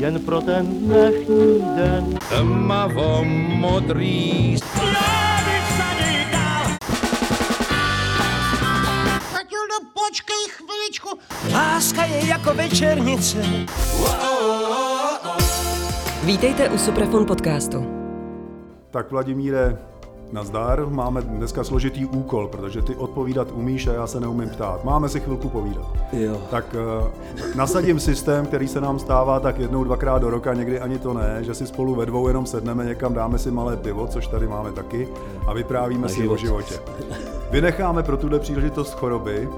jen pro ten dnešní den. Tmavo modrý Matildo, počkej chviličku. Láska je jako večernice. Vítejte u Suprafon podcastu. Tak Vladimíre, nazdar, máme dneska složitý úkol, protože ty odpovídat umíš a já se neumím ptát. Máme si chvilku povídat. Jo. Tak uh, nasadím systém, který se nám stává tak jednou, dvakrát do roka, někdy ani to ne, že si spolu ve dvou jenom sedneme někam, dáme si malé pivo, což tady máme taky, a vyprávíme si život. o životě. Vynecháme pro tuhle příležitost choroby,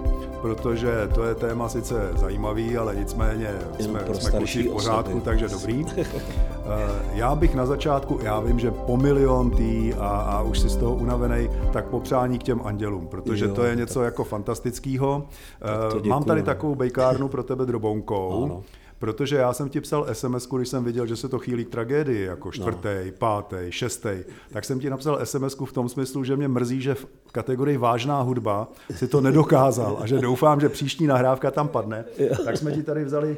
protože to je téma sice zajímavý, ale nicméně jsme, pro jsme kluci v pořádku, osoby. takže dobrý. Eh, Já bych na začátku, já vím, že po milion tý a, a už si z toho unavený, tak popřání k těm andělům, protože Jo, to je něco jako fantastického. to Eh, Mám tady takovou bejkárnu pro tebe drobounkou. Ano. Protože já jsem ti psal SMS, když jsem viděl, že se to chýlí k tragédii, jako No. čtvrtý, pátý, šestý, tak jsem ti napsal SMS v tom smyslu, že mě mrzí, že v kategorii vážná hudba si to nedokázal a že doufám, že příští nahrávka tam padne. Tak jsme ti tady vzali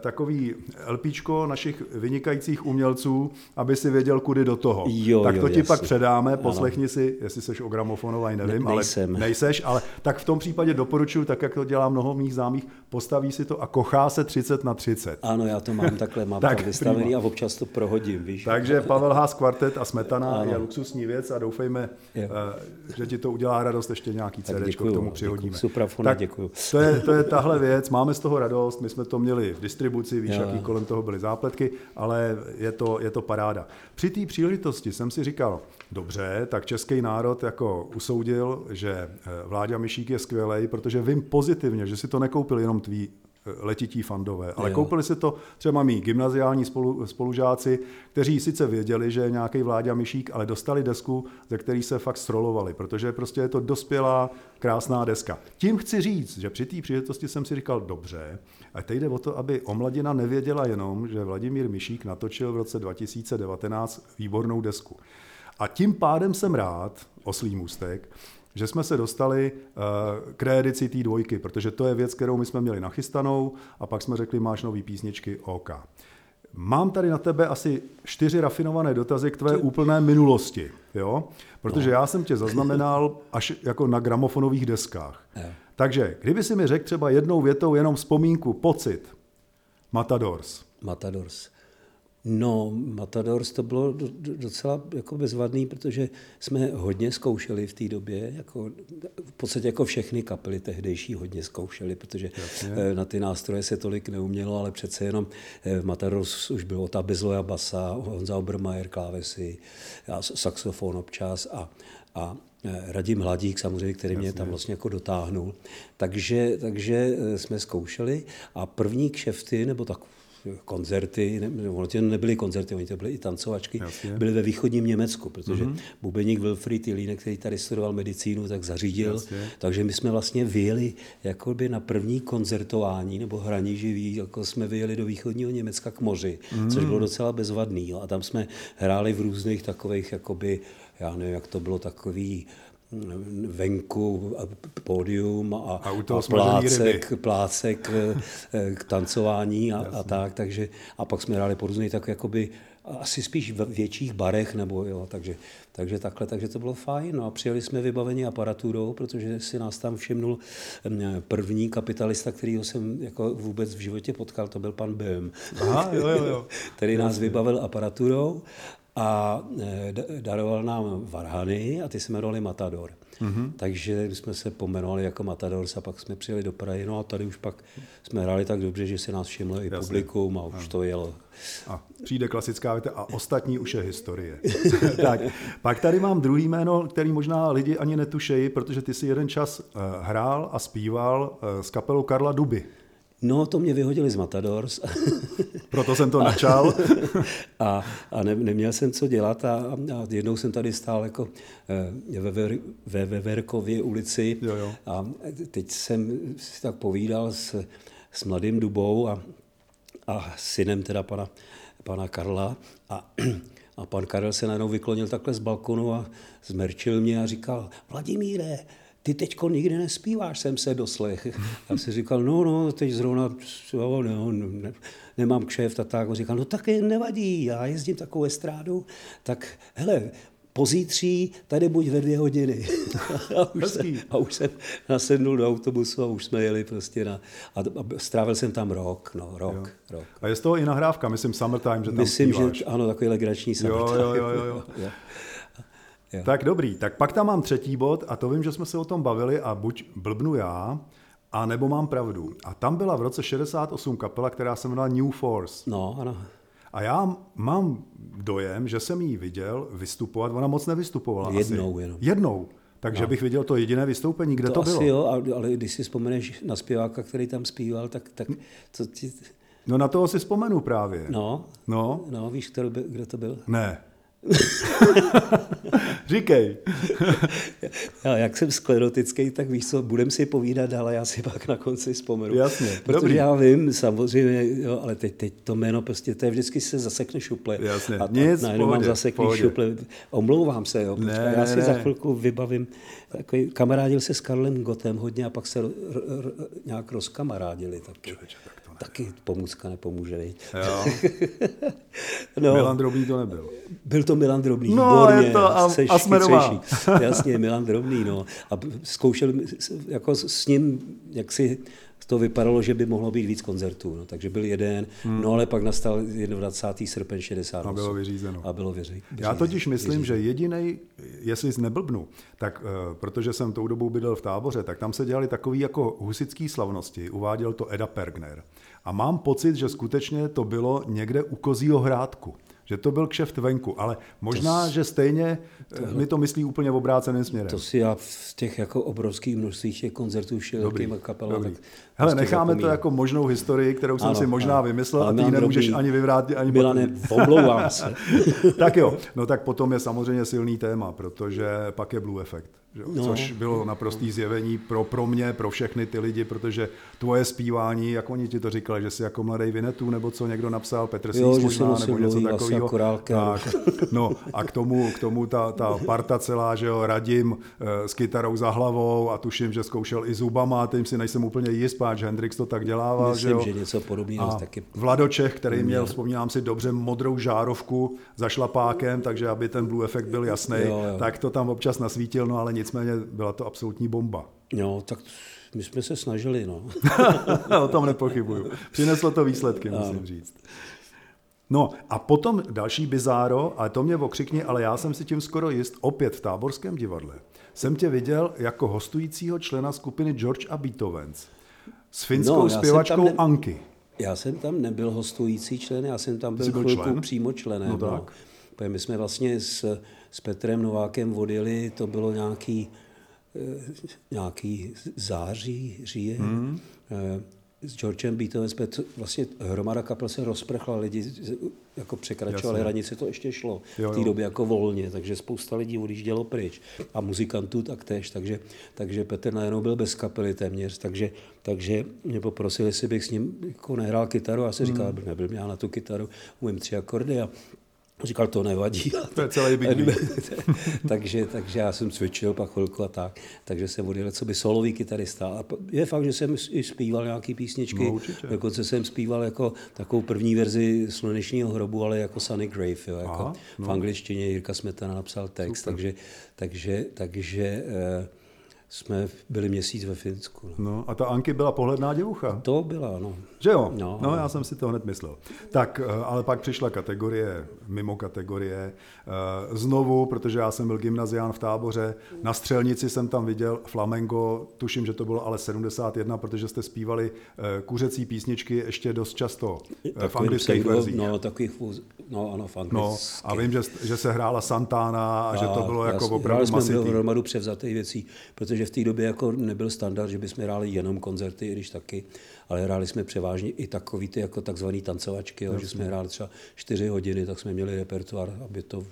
takový LPčko našich vynikajících umělců, aby si věděl, kudy do toho. Jo, tak jo, to ti jasně. pak předáme, poslechni si, jestli seš o gramofonový, nevím, Ne- nejsem. ale nejseš, ale tak v tom případě doporučuji, tak jak to dělá mnoho mých známých, postaví si to a kochá se 30 na 30. Ano, já to mám takhle, mám Tak, tak, vystavený prima. a občas to prohodím, víš. Takže Pavel Haas kvartet a Smetana Ano. je luxusní věc a doufejme, Jo. eh, že ti to udělá radost, ještě nějaký Tak CD děkuju, k tomu děkuju. přihodíme. Suprafona, děkuju. To je, to je tahle věc, máme z toho radost, my jsme to měli v distribuci, víš, Jo, jaký kolem toho byly zápletky, ale je to, je to paráda. Při té příležitosti jsem si říkal, dobře, tak český národ jako usoudil, že eh, Vláďa Myšík je skvělej, protože vím pozitivně, že si to nekoupil jenom tví eh, letití fandové, ale Jo. koupili si to třeba mý gymnaziální spolu, spolužáci, kteří sice věděli, že je nějaký Vláďa Myšík, ale dostali desku, ze který se fakt strolovali, protože prostě je to dospělá, krásná deska. Tím chci říct, že při té příležitosti jsem si říkal, dobře, a teď jde o to, aby omladina nevěděla jenom, že Vladimír Myšík natočil v roce 2019 výbornou desku. A tím pádem jsem rád, oslý můstek, že jsme se dostali eh, k reedici té dvojky, protože to je věc, kterou my jsme měli nachystanou a pak jsme řekli, máš nový písničky, OK. Mám tady na tebe asi čtyři rafinované dotazy k tvé úplné minulosti, jo? Protože já jsem tě zaznamenal až jako na gramofonových deskách. Jo. Takže, kdyby si mi řekl třeba jednou větou jenom vzpomínku, pocit, Matadors. Matadors. No, Matadors to bylo do- do- docela jako bezvadný, protože jsme hodně zkoušeli v té době, jako, v podstatě jako všechny kapely tehdejší hodně zkoušeli, protože eh, na ty nástroje se tolik neumělo, ale přece jenom eh, v Matadors už bylo ta Bezloja basa, Honza Obermeier klávesy, a saxofon občas a, a eh, Radim Hladík samozřejmě, který mě tam vlastně jako dotáhnul. Takže, takže jsme zkoušeli a první kšefty, nebo tak koncerty, ne, ono to nebyly koncerty, oni to byly i tancovačky, Jasně. byly ve východním Německu, protože mm-hmm. bubeník Wilfried Jelínek, který tady studoval medicínu, tak zařídil. Jasně. Takže my jsme vlastně vyjeli jakoby na první koncertování nebo hraní živý, jako jsme vyjeli do východního Německa k moři, mm. což bylo docela bezvadný. Jo. A tam jsme hráli v různých takových, jakoby, já nevím, jak to bylo, takový venku a pódium a, A smažený plácek, plácek eh, k tancování a, a tak, takže a pak jsme hráli po různých tak jakoby asi spíš ve větších barech, nebo jo, takže, takže takhle, takže to bylo fajn. No a přijeli jsme vybaveni aparaturou, protože si nás tam všimnul mm, první kapitalista, kterýho jsem jako vůbec v životě potkal, to byl pan Böhm, Aha, jo, jo, jo. který nás vybavil aparaturou a eh, daroval nám varhany a ty se jmenovali Matador. Mm-hmm. Takže jsme se pomenovali jako Matadors a pak jsme přijeli do Prahy. No a tady už pak jsme hráli tak dobře, že si nás všimlo i publikum a už to jelo. A přijde klasická věta a ostatní už je historie. tak, pak tady mám druhý jméno, který možná lidi ani netušejí, protože ty si jeden čas uh, hrál a zpíval uh, s kapelou Karla Duby. No, to mě vyhodili z Matadors. Proto jsem to načal. a a ne, neměl jsem co dělat a, a jednou jsem tady stál jako eh, ve, Ver, ve Veverkově ulici Jo, jo. a teď jsem si tak povídal s, s mladým Dubou a, a synem teda pana, pana Karla a, a pan Karel se najednou vyklonil takhle z balkonu a zmerčil mě a říkal, Vladimíre, ty teďko nikdy nespíváš, jsem se doslech. Já si říkal, no, no, teď zrovna, jo, no, ne, nemám kšeft a tak. On říkal, no tak nevadí, já jezdím takovou estrádu, tak hele, pozítří tady buď ve dvě hodiny. a, už jsem, a už jsem nasednul do autobusu a už jsme jeli prostě na... A, a strávil jsem tam rok, no, rok, jo. rok. A je z toho i nahrávka, myslím Summertime, že tam Myslím, zpíváš. že ano, takový legrační Summertime. Jo, jo, jo, jo. jo. Jo. Tak dobrý, tak pak tam mám třetí bod a to vím, že jsme se o tom bavili a buď blbnu já, a nebo mám pravdu. A tam byla v roce 68 kapela, která se jmenovala New Force. No, ano. A já mám dojem, že jsem jí viděl vystupovat, ona moc nevystupovala Jednou asi. jenom. Jednou. Takže no. bych viděl to jediné vystoupení, kde to, to bylo. asi jo, ale když si vzpomeneš na zpěváka, který tam zpíval, tak, tak to ti... No na toho si vzpomenu právě. No, no. no víš, kdo, kdo to byl? Ne. Říkej. já, jak jsem sklerotický, tak víš co, budem si povídat, ale já si pak na konci vzpomenu. Jasně, Protože dobrý. já vím, samozřejmě, jo, ale teď, teď to jméno prostě, to je vždycky se zasekne šuple. Jasně, a, nic, najednou mám zaseklý šuple. Omlouvám se, jo, ne, já si ne. za chvilku vybavím. Takový, kamarádil se s Karlem Gotem hodně a pak se r, r, r, nějak rozkamarádili. Tak to ne. Taky pomůcka nepomůže, viď? Jo. no, Milan Drobný to nebyl. byl to Milan Drobný, No, výborně, je to a- seš a jsme doma. Jasně, Milan Drobný, no. A zkoušel s- jako s ním, jak si to vypadalo, že by mohlo být víc koncertů, no, takže byl jeden, hmm. no ale pak nastal 21. srpen 68. A bylo vyřízeno. A bylo vyří, Já totiž myslím, že jediný, jestli jsi neblbnu, tak uh, protože jsem tou dobou bydlel v táboře, tak tam se dělali takový jako husický slavnosti, uváděl to Eda Pergner. A mám pocit, že skutečně to bylo někde u Kozího hrádku. Že to byl kšeft venku, ale možná, to, že stejně tohle, mi to myslí úplně v obráceném směrem. To si já v těch jako obrovských množstvích těch koncertů kapelama, tak Hele, prostě necháme zapomínám. to jako možnou historii, kterou jsem Ano, si možná ano. vymyslel a ty ji nemůžeš ani vyvrátit, ani Milane, omlouvám se. tak jo, no tak potom je samozřejmě silný téma, protože pak je Blue Effect. Že? No. Což bylo naprostý zjevení pro, pro mě, pro všechny ty lidi, protože tvoje zpívání, jak oni ti to říkali, že jsi jako mladý Vinetu, nebo co někdo napsal, Petr že si možná, nebo něco takového. a- Tak, no a k tomu, k tomu ta, ta parta celá, že jo, Radim eh, s kytarou za hlavou a tuším, že zkoušel i zubama, tím si nejsem úplně jist, páč Hendrix to tak dělával, že Myslím, jo. že něco podobného A taky. Vladočech, který měl, vzpomínám si dobře, modrou žárovku za šlapákem, takže aby ten Blue Effect byl jasný, Jo, jo. tak to tam občas nasvítil, no ale nicméně byla to absolutní bomba. No, tak my jsme se snažili, no. o tom nepochybuju. Přineslo to výsledky, musím říct. No a potom další bizáro, ale to mě okřikni, ale já jsem si tím skoro jist, opět v Táborském divadle. Jsem tě viděl jako hostujícího člena skupiny George a Beethovens s finskou No, no, zpěvačkou ne- Anky. Já jsem tam nebyl hostující člen, já jsem tam byl, byl chvilku člen? přímo členem. No No tak. Protože My jsme vlastně s, s Petrem Novákem odjeli, to bylo nějaký, eh, nějaký září, říjen. Hmm. S Georgem Beethoven jsme to, vlastně hromada kapel se rozprchla, lidi jako překračovali Jasně. hranice, to ještě šlo Jo, v té době jako volně, takže spousta lidí odjíždělo pryč a muzikantů taktéž, takže, takže Petr najednou byl bez kapely téměř, takže, takže mě poprosil, jestli bych s ním jako nehrál kytaru a já jsem říkal, Hmm. nebyl já na tu kytaru, umím tři akordy a říkal, to nevadí. To je celý Bee. takže, takže já jsem cvičil pak chvilku a tak, takže jsem odjel co by solový kytarista. A je fakt, že jsem i zpíval nějaký písničky, No, určitě. dokonce jsem zpíval jako takovou první verzi Slunečního hrobu, ale jako Sunny Grave, jo, jako Aha, no. v angličtině Jirka Smetana napsal text, takže, takže, takže eh, jsme byli měsíc ve Finsku. No. No, a ta Anky byla pohledná děvucha. To byla, no. Že jo? No. No, já jsem si to hned myslel. Tak, eh, ale pak přišla kategorie, mimo kategorie. Eh, Znovu, protože já jsem byl gymnazián v táboře, na střelnici jsem tam viděl flamengo, tuším, že to bylo ale 71, protože jste zpívali eh, kuřecí písničky ještě dost často v anglických verzích. No, takových, no ano, v No, a vím, že, že se hrála Santana a, že to bylo jako opravdu hráli jsme masitý. převzatých věcí, protože v té době jako nebyl standard, že bychom hráli jenom koncerty, i když taky, ale hráli jsme převážně i takový ty jako takzvaný tancovačky, jo, že jsme hráli třeba čtyři hodiny, tak jsme měli repertoár, aby to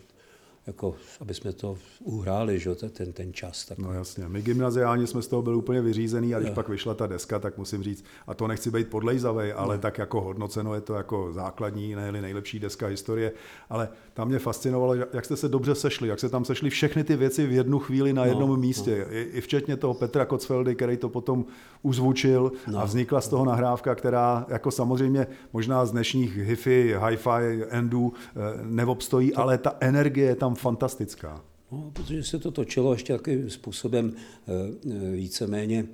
jako, aby jsme to uhráli, že, ten, ten čas. Tak. No jasně, my gymnaziálně jsme z toho byli úplně vyřízený a když pak vyšla ta deska, tak musím říct, a to nechci být podlejzavej, ale no. tak jako hodnoceno je to jako základní, ne nejlepší deska historie, ale tam mě fascinovalo, jak jste se dobře sešli, jak se tam sešli všechny ty věci v jednu chvíli na no, jednom no, místě, no. I, i včetně toho Petra Kocfeldy, který to potom uzvučil no, a vznikla z toho nahrávka, která jako samozřejmě možná z dnešních hi-fi, hi-fi, endů eh, neobstojí, to... ale ta energie je tam fantastická. No, protože se to točilo ještě takovým způsobem eh, eh, víceméně,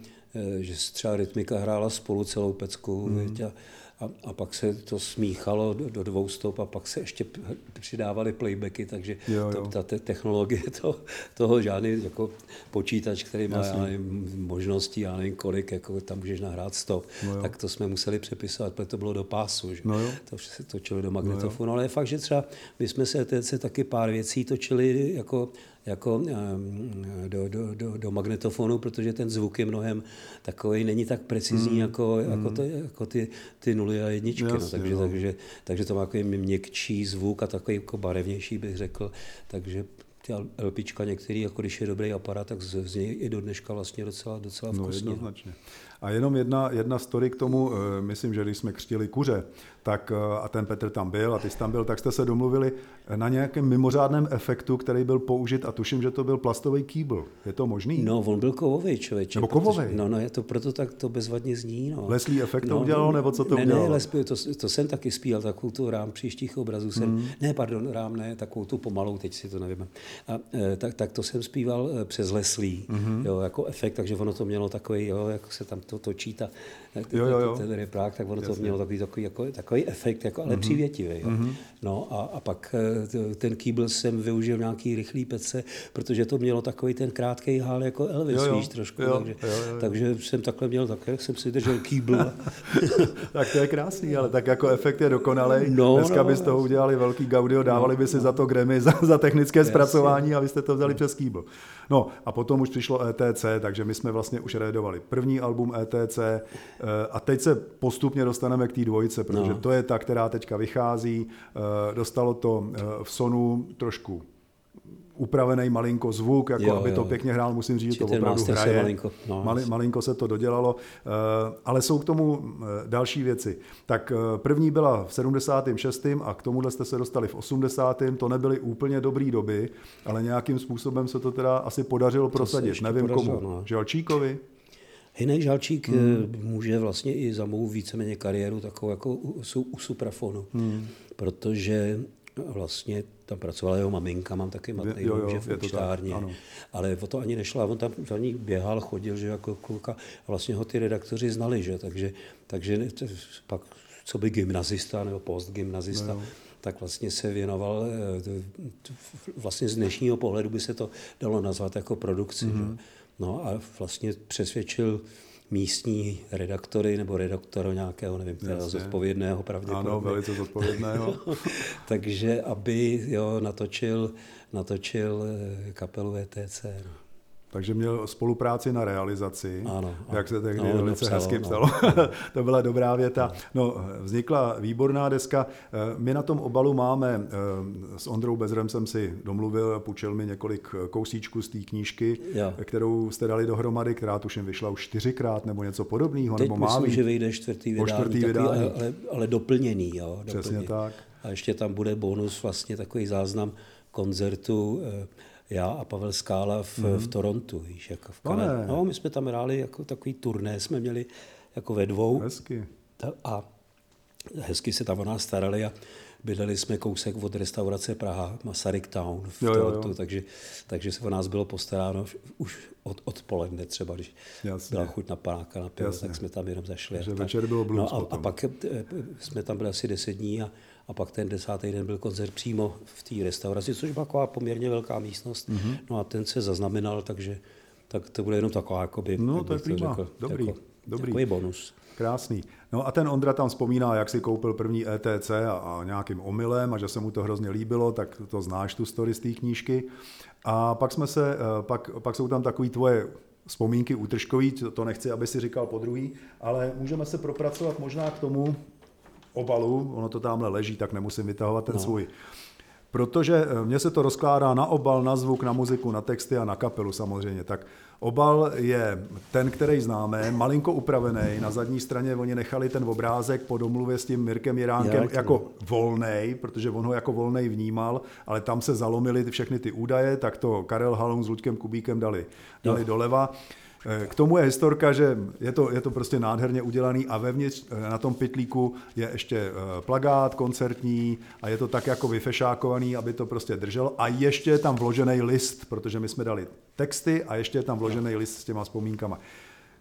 že třeba rytmika hrála spolu celou pecku, mm. a, a, a pak se to smíchalo do, do dvou stop a pak se ještě přidávaly playbacky, takže jo, jo. To, ta te, technologie to, toho žádný jako počítač, který má já nevím, možností, já nevím kolik, jako tam můžeš nahrát stop, no tak to jsme museli přepisovat, protože to bylo do pásu, že? No to se točilo do magnetofonu, no ale je fakt, že třeba my jsme se se taky pár věcí točili jako jako do, do, do, do magnetofonu, protože ten zvuk je mnohem takový, není tak precizní mm. jako, jako, mm. to, jako ty, ty nuly a jedničky. No, Jasně, no, takže, no. Takže, takže to má takový měkčí zvuk a takový jako barevnější, bych řekl. Takže ty LPčka některý, jako když je dobrý aparát, tak z něj i do dneška vlastně docela, docela vkusně. No jednoznačně. A jenom jedna, jedna story k tomu, eh, myslím, že když jsme křtili kuře, tak eh, a ten Petr tam byl a ty jsi tam byl, tak jste se domluvili na nějakém mimořádném efektu, který byl použit a tuším, že to byl plastový kýbl. Je to možný? No, on byl kovový člověk. Nebo kovový? No, no, je to proto tak to bezvadně zní. No. Leslý efekt to no, udělal, nebo co to ne, udělal? Ne, Leslie, to, to, jsem taky spíval, takovou tu rám příštích obrazů jsem, mm. ne, pardon, rám ne, takovou tu pomalou, teď si to nevím. A e, tak, tak to jsem zpíval e, přes Leslie, mm-hmm. jo, jako efekt, takže ono to mělo takový, jo, jako se tam to točí ta, jo, jo, jo. ten reprák, tak ono Jasně. to mělo takový, takový, jako, takový efekt, jako, ale mm-hmm. přívětivý. Jo. Mm-hmm. No a, a pak e, ten kýbl jsem využil nějaký rychlý pece, protože to mělo takový ten krátký hál jako Elvis, jo, jo. víš, trošku. Jo, takže, jo, jo. takže jsem takhle měl také, jsem si držel kýbl. tak to je krásný, ale tak jako efekt je dokonalý. No, Dneska no, by z toho udělali velký gaudio, dávali by si no. za to Grammy, za, za technické Jasně. zpracování a vy jste to vzali přes kýbl. No a potom už přišlo ETC, takže my jsme vlastně už redovali první album ETC eh, a teď se postupně dostaneme k té dvojice, protože no. to je ta, která teďka vychází. Eh, dostalo to eh, v Sonu trošku upravený malinko zvuk, jako jo, aby jo. to pěkně hrál, musím říct, že to opravdu hraje. Malinko, no, Mali, malinko se to dodělalo, uh, ale jsou k tomu uh, další věci. Tak uh, první byla v 76. a k tomuhle jste se dostali v 80. To nebyly úplně dobré doby, ale nějakým způsobem se to teda asi podařilo to prosadit. Nevím podařilo, komu. No. Žalčíkovi? Hinej Žalčík hmm. může vlastně i za mou víceméně kariéru takovou jako u, u suprafonu, hmm. protože vlastně tam pracovala jeho maminka, mám taky matný jo, jo, že v účtárně, ale o to ani nešlo, on tam za ní běhal, chodil, že jako kluka, a vlastně ho ty redaktoři znali, že, takže, takže pak co by gymnazista nebo postgymnazista, no, tak vlastně se věnoval, eh, vlastně z dnešního pohledu by se to dalo nazvat jako produkci. Mm-hmm. Že? No a vlastně přesvědčil místní redaktory nebo redaktora nějakého, nevím, kterého zodpovědného pravděpodobně. Ano, velice zodpovědného. Takže aby jo, natočil, natočil eh, kapelu ETC. No. Takže měl spolupráci na realizaci, ano, jak se tehdy no, velice psalo, hezky psalo. No. to byla dobrá věta. No, vznikla výborná deska. My na tom obalu máme, eh, s Ondrou Bezrem jsem si domluvil, půjčil mi několik kousíčků z té knížky, jo. kterou jste dali dohromady, která tuším vyšla už čtyřikrát nebo něco podobného. Teď nebo myslím, má že vyjde čtvrtý vydání, čtvrtý takový, vydání. Ale, ale doplněný. Jo, doplněný. Přesně tak. A ještě tam bude bonus, vlastně takový záznam koncertu eh, já a Pavel Skála v, mm. v Torontu, víš, jako v Kanadě. No, my jsme tam hráli jako takový turné, jsme měli jako ve dvou. Hezky. A hezky se tam o nás starali a bydleli jsme kousek od restaurace Praha, Masaryk Town v jo, Torontu, jo, jo. Takže, takže se o nás bylo postaráno už od odpoledne třeba, když Jasně. byla chuť na panáka na pivo, tak jsme tam jenom zašli. Takže večer bylo no a, a pak eh, jsme tam byli asi deset dní a a pak ten desátý den byl koncert přímo v té restauraci, což byla taková poměrně velká místnost. Mm-hmm. No a ten se zaznamenal, takže tak to bude jenom taková, jakoby, no, to je prima. Řekl, dobrý, jako, dobrý. Takový bonus. Krásný. No a ten Ondra tam vzpomíná, jak si koupil první ETC a, a nějakým omylem a že se mu to hrozně líbilo, tak to znáš tu story z té knížky. A pak jsme se, eh, pak, pak jsou tam takový tvoje vzpomínky útržkový, to nechci, aby si říkal po druhý, ale můžeme se propracovat možná k tomu, obalu, ono to tamhle leží, tak nemusím vytahovat ten no. svůj. protože eh, mně se to rozkládá na obal, na zvuk, na muziku, na texty a na kapelu samozřejmě. Tak obal je ten, který známe, malinko upravený. Na zadní straně oni nechali ten obrázek po domluvě s tím Mirkem Jiránkem Jak? jako volnej, protože on ho jako volnej vnímal, ale tam se zalomily všechny ty údaje, tak to Karel Halon s Luďkem Kubíkem dali, dali doleva. Eh, K tomu je historka, že je to, je to prostě nádherně udělaný a vevnitř eh, na tom pitlíku je ještě eh, plagát koncertní a je to tak jako vyfešákovaný, aby to prostě drželo a ještě je tam vložený list, protože my jsme dali texty a ještě je tam vložený list s těma vzpomínkama.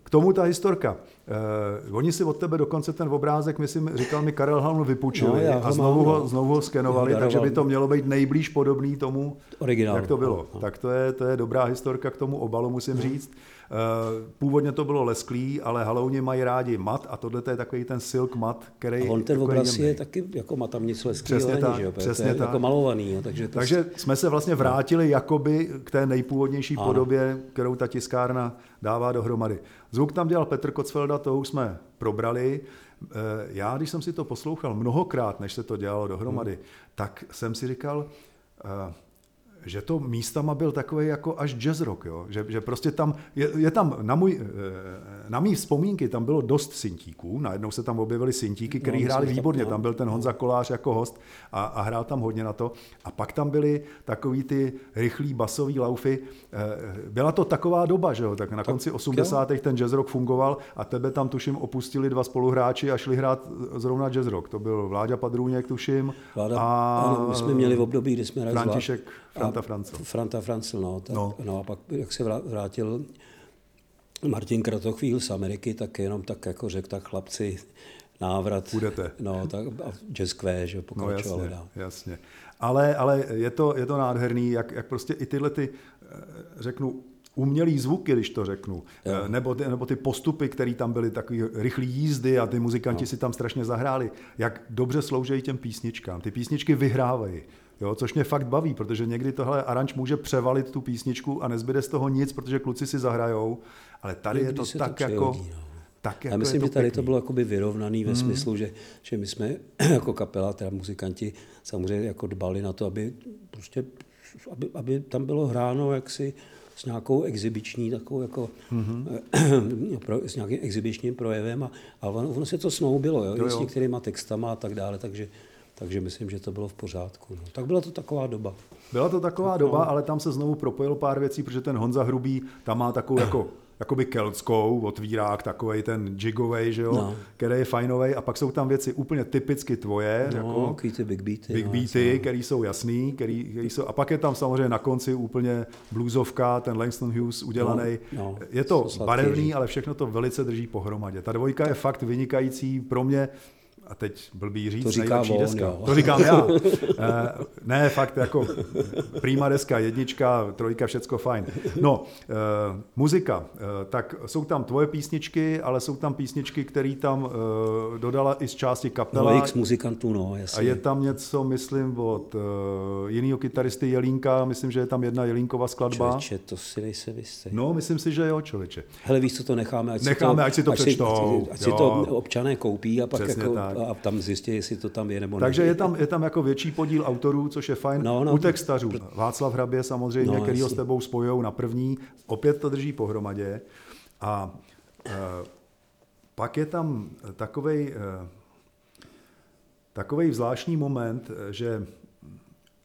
K tomu ta historka. Eh, oni si od tebe dokonce ten obrázek, myslím, říkal mi Karel Halm, vypůjčili No, a znovu ho, no. znovu ho skenovali, takže by to mělo být nejblíž podobný tomu, Originálu. jak to bylo. No. Tak to je, to je dobrá historka k tomu obalu, musím říct. Eh, Původně to bylo lesklý, ale halouni mají rádi mat a tohle je takový ten silk mat, který A on ten jako obraz je taky, jako má tam nic lesklého Přesně není, tak, že jo? přesně je tak. jako malovaný, jo? takže to Takže jsme se vlastně vrátili jakoby k té nejpůvodnější Ano. podobě, kterou ta tiskárna dává dohromady. Zvuk tam dělal Petr Kocfelda, to už jsme probrali. Eh, Já, když jsem si to poslouchal mnohokrát, než se to dělalo dohromady, Hmm. tak jsem si říkal, eh, že to místama byl takový jako až jazz rock, jo? Že, že prostě tam, je, je tam na, můj, eh, na mý vzpomínky tam bylo dost syntíků, najednou se tam objevily syntíky, který No, hráli výborně, tam byl ten Honza Kolář jako host a, a hrál tam hodně na to. A pak tam byly takový ty rychlý basový laufy. Eh, Byla to taková doba, že jo? Tak na konci 80. ten jazz rock fungoval a tebe tam tuším opustili dva spoluhráči a šli hrát zrovna jazz rock. To byl Vláďa Padrůněk, tuším. Vláda, a ano, my jsme měli v období, kdy jsme hráli František Franta Francel. Franta Francel, no, tak, No. no. a pak, jak se vrá- vrátil Martin Kratochvíl z Ameriky, tak jenom tak jako řekl, tak chlapci, návrat. Půjdete. No, tak a jazz Q, že jo, No pokračovalo jasně, dál. jasně. Ale, ale je, to, je to nádherný, jak, jak prostě i tyhle ty, eh, řeknu, umělý zvuky, když to řeknu, Jo. eh, nebo ty, nebo ty postupy, které tam byly, takový rychlý jízdy a ty muzikanti no. si tam strašně zahráli, jak dobře sloužejí těm písničkám. Ty písničky vyhrávají. Jo, což mě fakt baví, protože někdy tohle aranž může převalit tu písničku a nezbyde z toho nic, protože kluci si zahrajou, ale tady je Někdy to se tak to jako... přihodí, no. Tak Já jako myslím, je že tady pěkný. to bylo jakoby vyrovnaný Hmm. ve smyslu, že, že my jsme jako kapela, teda muzikanti, samozřejmě jako dbali na to, aby prostě, aby, aby tam bylo hráno jaksi s nějakou exibiční, takovou jako, Mhm. mm-hmm. pro, s nějakým exibičním projevem a, a ono, ono se to snoubilo, jo, Jo, jo. s některýma textama a tak dále, takže, takže myslím, že to bylo v pořádku. No. Tak byla to taková doba. Byla to taková doba, ale tam se znovu propojilo pár věcí, protože ten Honza Hrubý tam má takovou jako jakoby keltskou, otvírák, takovej ten jigovej, že jo, No. který je fajnovej a pak jsou tam věci úplně typicky tvoje, No, jako ty big beaty. big no, beaty, který jsou jasný, který, který jsou, a pak je tam samozřejmě na konci úplně bluesovka, ten Langston Hughes udělaný. No, no, je to barevný, ale všechno to velice drží pohromadě. Ta dvojka je fakt vynikající pro mě, a teď blbý říct, To říká nejlepší on, deska. jo. To říkám já. Eh, ne, fakt jako prýma deska, jednička, trojka, všecko fajn. No, eh, muzika. Eh, tak jsou tam tvoje písničky, ale jsou tam písničky, které tam dodala i z části kapela. No, x muzikantů, no, jasně. A je tam něco, myslím, od jiného kytaristy Jelínka, myslím, že je tam jedna Jelínkova skladba. Člověče, to si nejsem jistý. No, myslím si, že jo, člověče. Hele, víš, co to necháme, ať Necháme, si to, ať si to přečtou, ať si jo. to občané koupí a pak Přesně jako, tak. A tam zjistí, jestli to tam je nebo ne. Takže je tam, je tam jako větší podíl autorů, což je fajn. No, no. U textařů. Václav Hrabě samozřejmě, No, který ho s tebou spojou na první. Opět to drží pohromadě. A e, pak je tam takovej, e, takovej zvláštní moment, že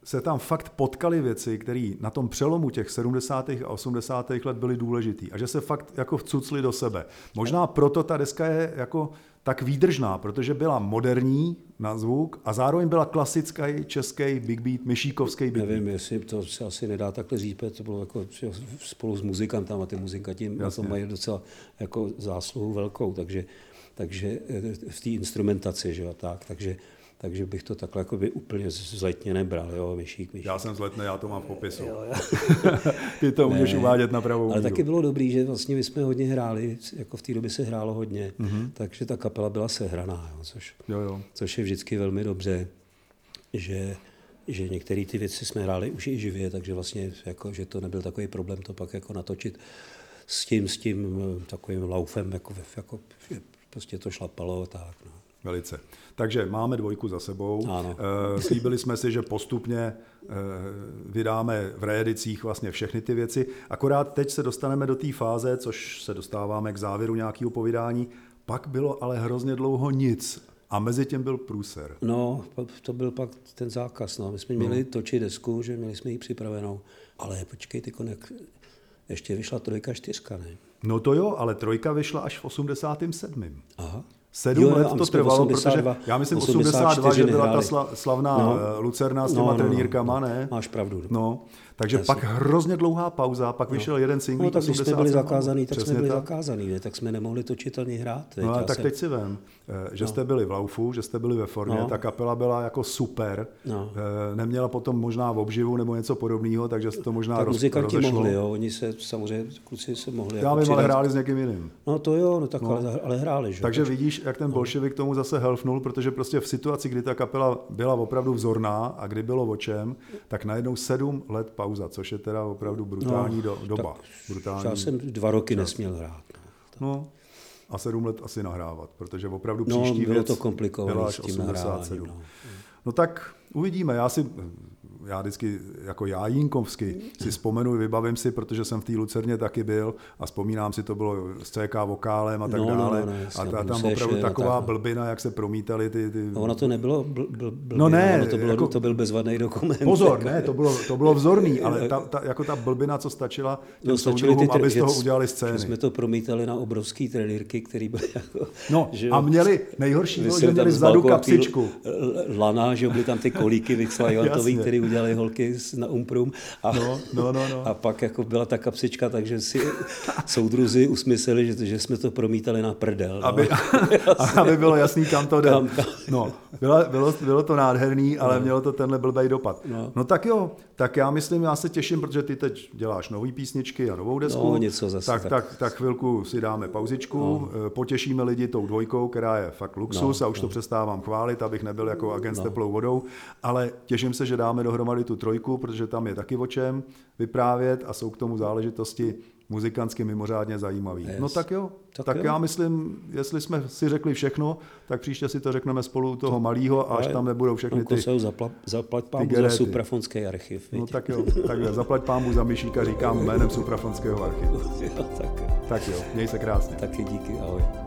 se tam fakt potkaly věci, které na tom přelomu těch 70. a 80. let byly důležitý a že se fakt jako vcucly do sebe. Možná proto ta deska je jako tak výdržná, protože byla moderní na zvuk a zároveň byla klasický český big beat, myšíkovský big beat. Nevím, jestli to se asi nedá takhle říct, protože to bylo jako spolu s muzikantama, a ty muzikanti na tom mají docela jako zásluhu velkou, takže, takže eh, v té instrumentaci, že jo, tak, takže, takže bych to takhle jako by úplně zletně nebral, jo, myšík, myšík. Já jsem z Letné, já to mám v popisu. Ty to můžeš Ne, uvádět na pravou Ale míru. taky bylo dobrý, že vlastně my jsme hodně hráli, jako v té době se hrálo hodně, Mhm. mm-hmm. takže ta kapela byla sehraná, jo, což, Jo, jo. což je vždycky velmi dobře, že, že některé ty věci jsme hráli už i živě, takže vlastně jako, že to nebyl takový problém to pak jako natočit s tím, s tím eh, takovým laufem, jako, jako že prostě to šlapalo tak. No. Velice. Takže máme dvojku za sebou. Ano. Eh, Slíbili jsme si, že postupně eh, vydáme v reedicích vlastně všechny ty věci. Akorát teď se dostaneme do té fáze, což se dostáváme k závěru nějakého povídání. Pak bylo ale hrozně dlouho nic. A mezi tím byl průser. No, to byl pak ten zákaz. No. My jsme měli točit desku, že měli jsme ji připravenou. Ale počkej, ty konek, ještě vyšla trojka, čtyřka, ne? No to jo, ale trojka vyšla až v 87. Aha. Sedm Jo, let to trvalo, 82, protože já myslím 82, 84 že byla ta slavná No. no. Lucerna s těma No, no, no, trenýrkama, no. ne? Máš pravdu. No, takže pak hrozně dlouhá pauza, pak vyšel jeden single. No tak když jsme byli zakázaný, tak jsme byli tak. zakázaný, ne? tak jsme nemohli točit ani hrát. No ale Já tak jsem- teď si vem, eh, že jste byli v Laufu, že jste byli ve formě, No. ta kapela byla jako super, No. Eh, neměla potom možná v obživu nebo něco podobného, takže se to možná tak roz, muzikanti rozešlo. mohli, jo, oni se samozřejmě, kluci se mohli. Já jako vím, ale hráli s někým jiným. No to jo, no tak no. Ale, ale hráli, že? jo. Takže vidíš, jak ten bolševik tomu zase helfnul, protože prostě v situaci, kdy ta kapela byla opravdu vzorná a kdy bylo o čem, tak najednou sedm let pauza, což je teda opravdu brutální do, doba. No, Tak, brutální. Já jsem dva roky nesměl hrát. No. No, a sedm let asi nahrávat, protože opravdu No, příští bylo věc to komplikované s tím 87. nahráváním, no. no tak uvidíme, já si, já vždycky jako já Jinkovsky si vzpomenu, vybavím si, protože jsem v té Lucerně taky byl a vzpomínám si, to bylo s CK vokálem a tak No, no, dále. no, no, jasně, a ta, tam opravdu taková tak, no. blbina, jak se promítaly ty, ty No, ono to nebylo bl, bl, blbě, No ne, ono to, bylo, jako- to byl bezvadný dokument. Pozor, jako. ne, to bylo, to bylo vzorný, ale ta, ta, jako ta blbina, co stačila těm No, soudruhům, ty aby z toho udělali scény. Jsme to promítali na obrovský trenýrky, který byly jako... No že a měli, nejhorší že měli vzadu kapsičku. lana, že byly tam ty kolíky Vixlajantový, Jasně. který udělali holky s- na Umprum. A, No, no, no, no. a pak jako byla ta kapsička, takže si soudruzi usmysleli, že, že jsme to promítali na prdel. No. aby, aby bylo jasný, kam to jde. Kam- kam. No, bylo, bylo, bylo to nádherný, ale mělo to tenhle blbej dopad. No. No. tak jo, tak já myslím, já se těším, protože ty teď děláš nový písničky a novou desku. No, něco zase Tak, tak. tak, tak chvilku si dáme pauzičku, no. potěšíme lidi tou dvojkou, která je fakt luxus no, a už no. to přestávám chválit, abych nebyl jako agent s teplou vodou, ale těším se, že dáme dohromady tu trojku, protože tam je taky o čem vyprávět a jsou k tomu záležitosti muzikantsky mimořádně zajímavý. Yes. No tak jo, Tak tak, jo. já myslím, jestli jsme si řekli všechno, tak příště si to řekneme spolu u toho malého, až Ale tam nebudou všechny ty... Zapla, zaplať pámu za suprafonský archiv. No viď? tak jo, takhle, zaplať pámu za Myšíka, říkám jménem Suprafonského archivu. jo, tak, Tak jo, měj se krásně. taky díky, ahoj.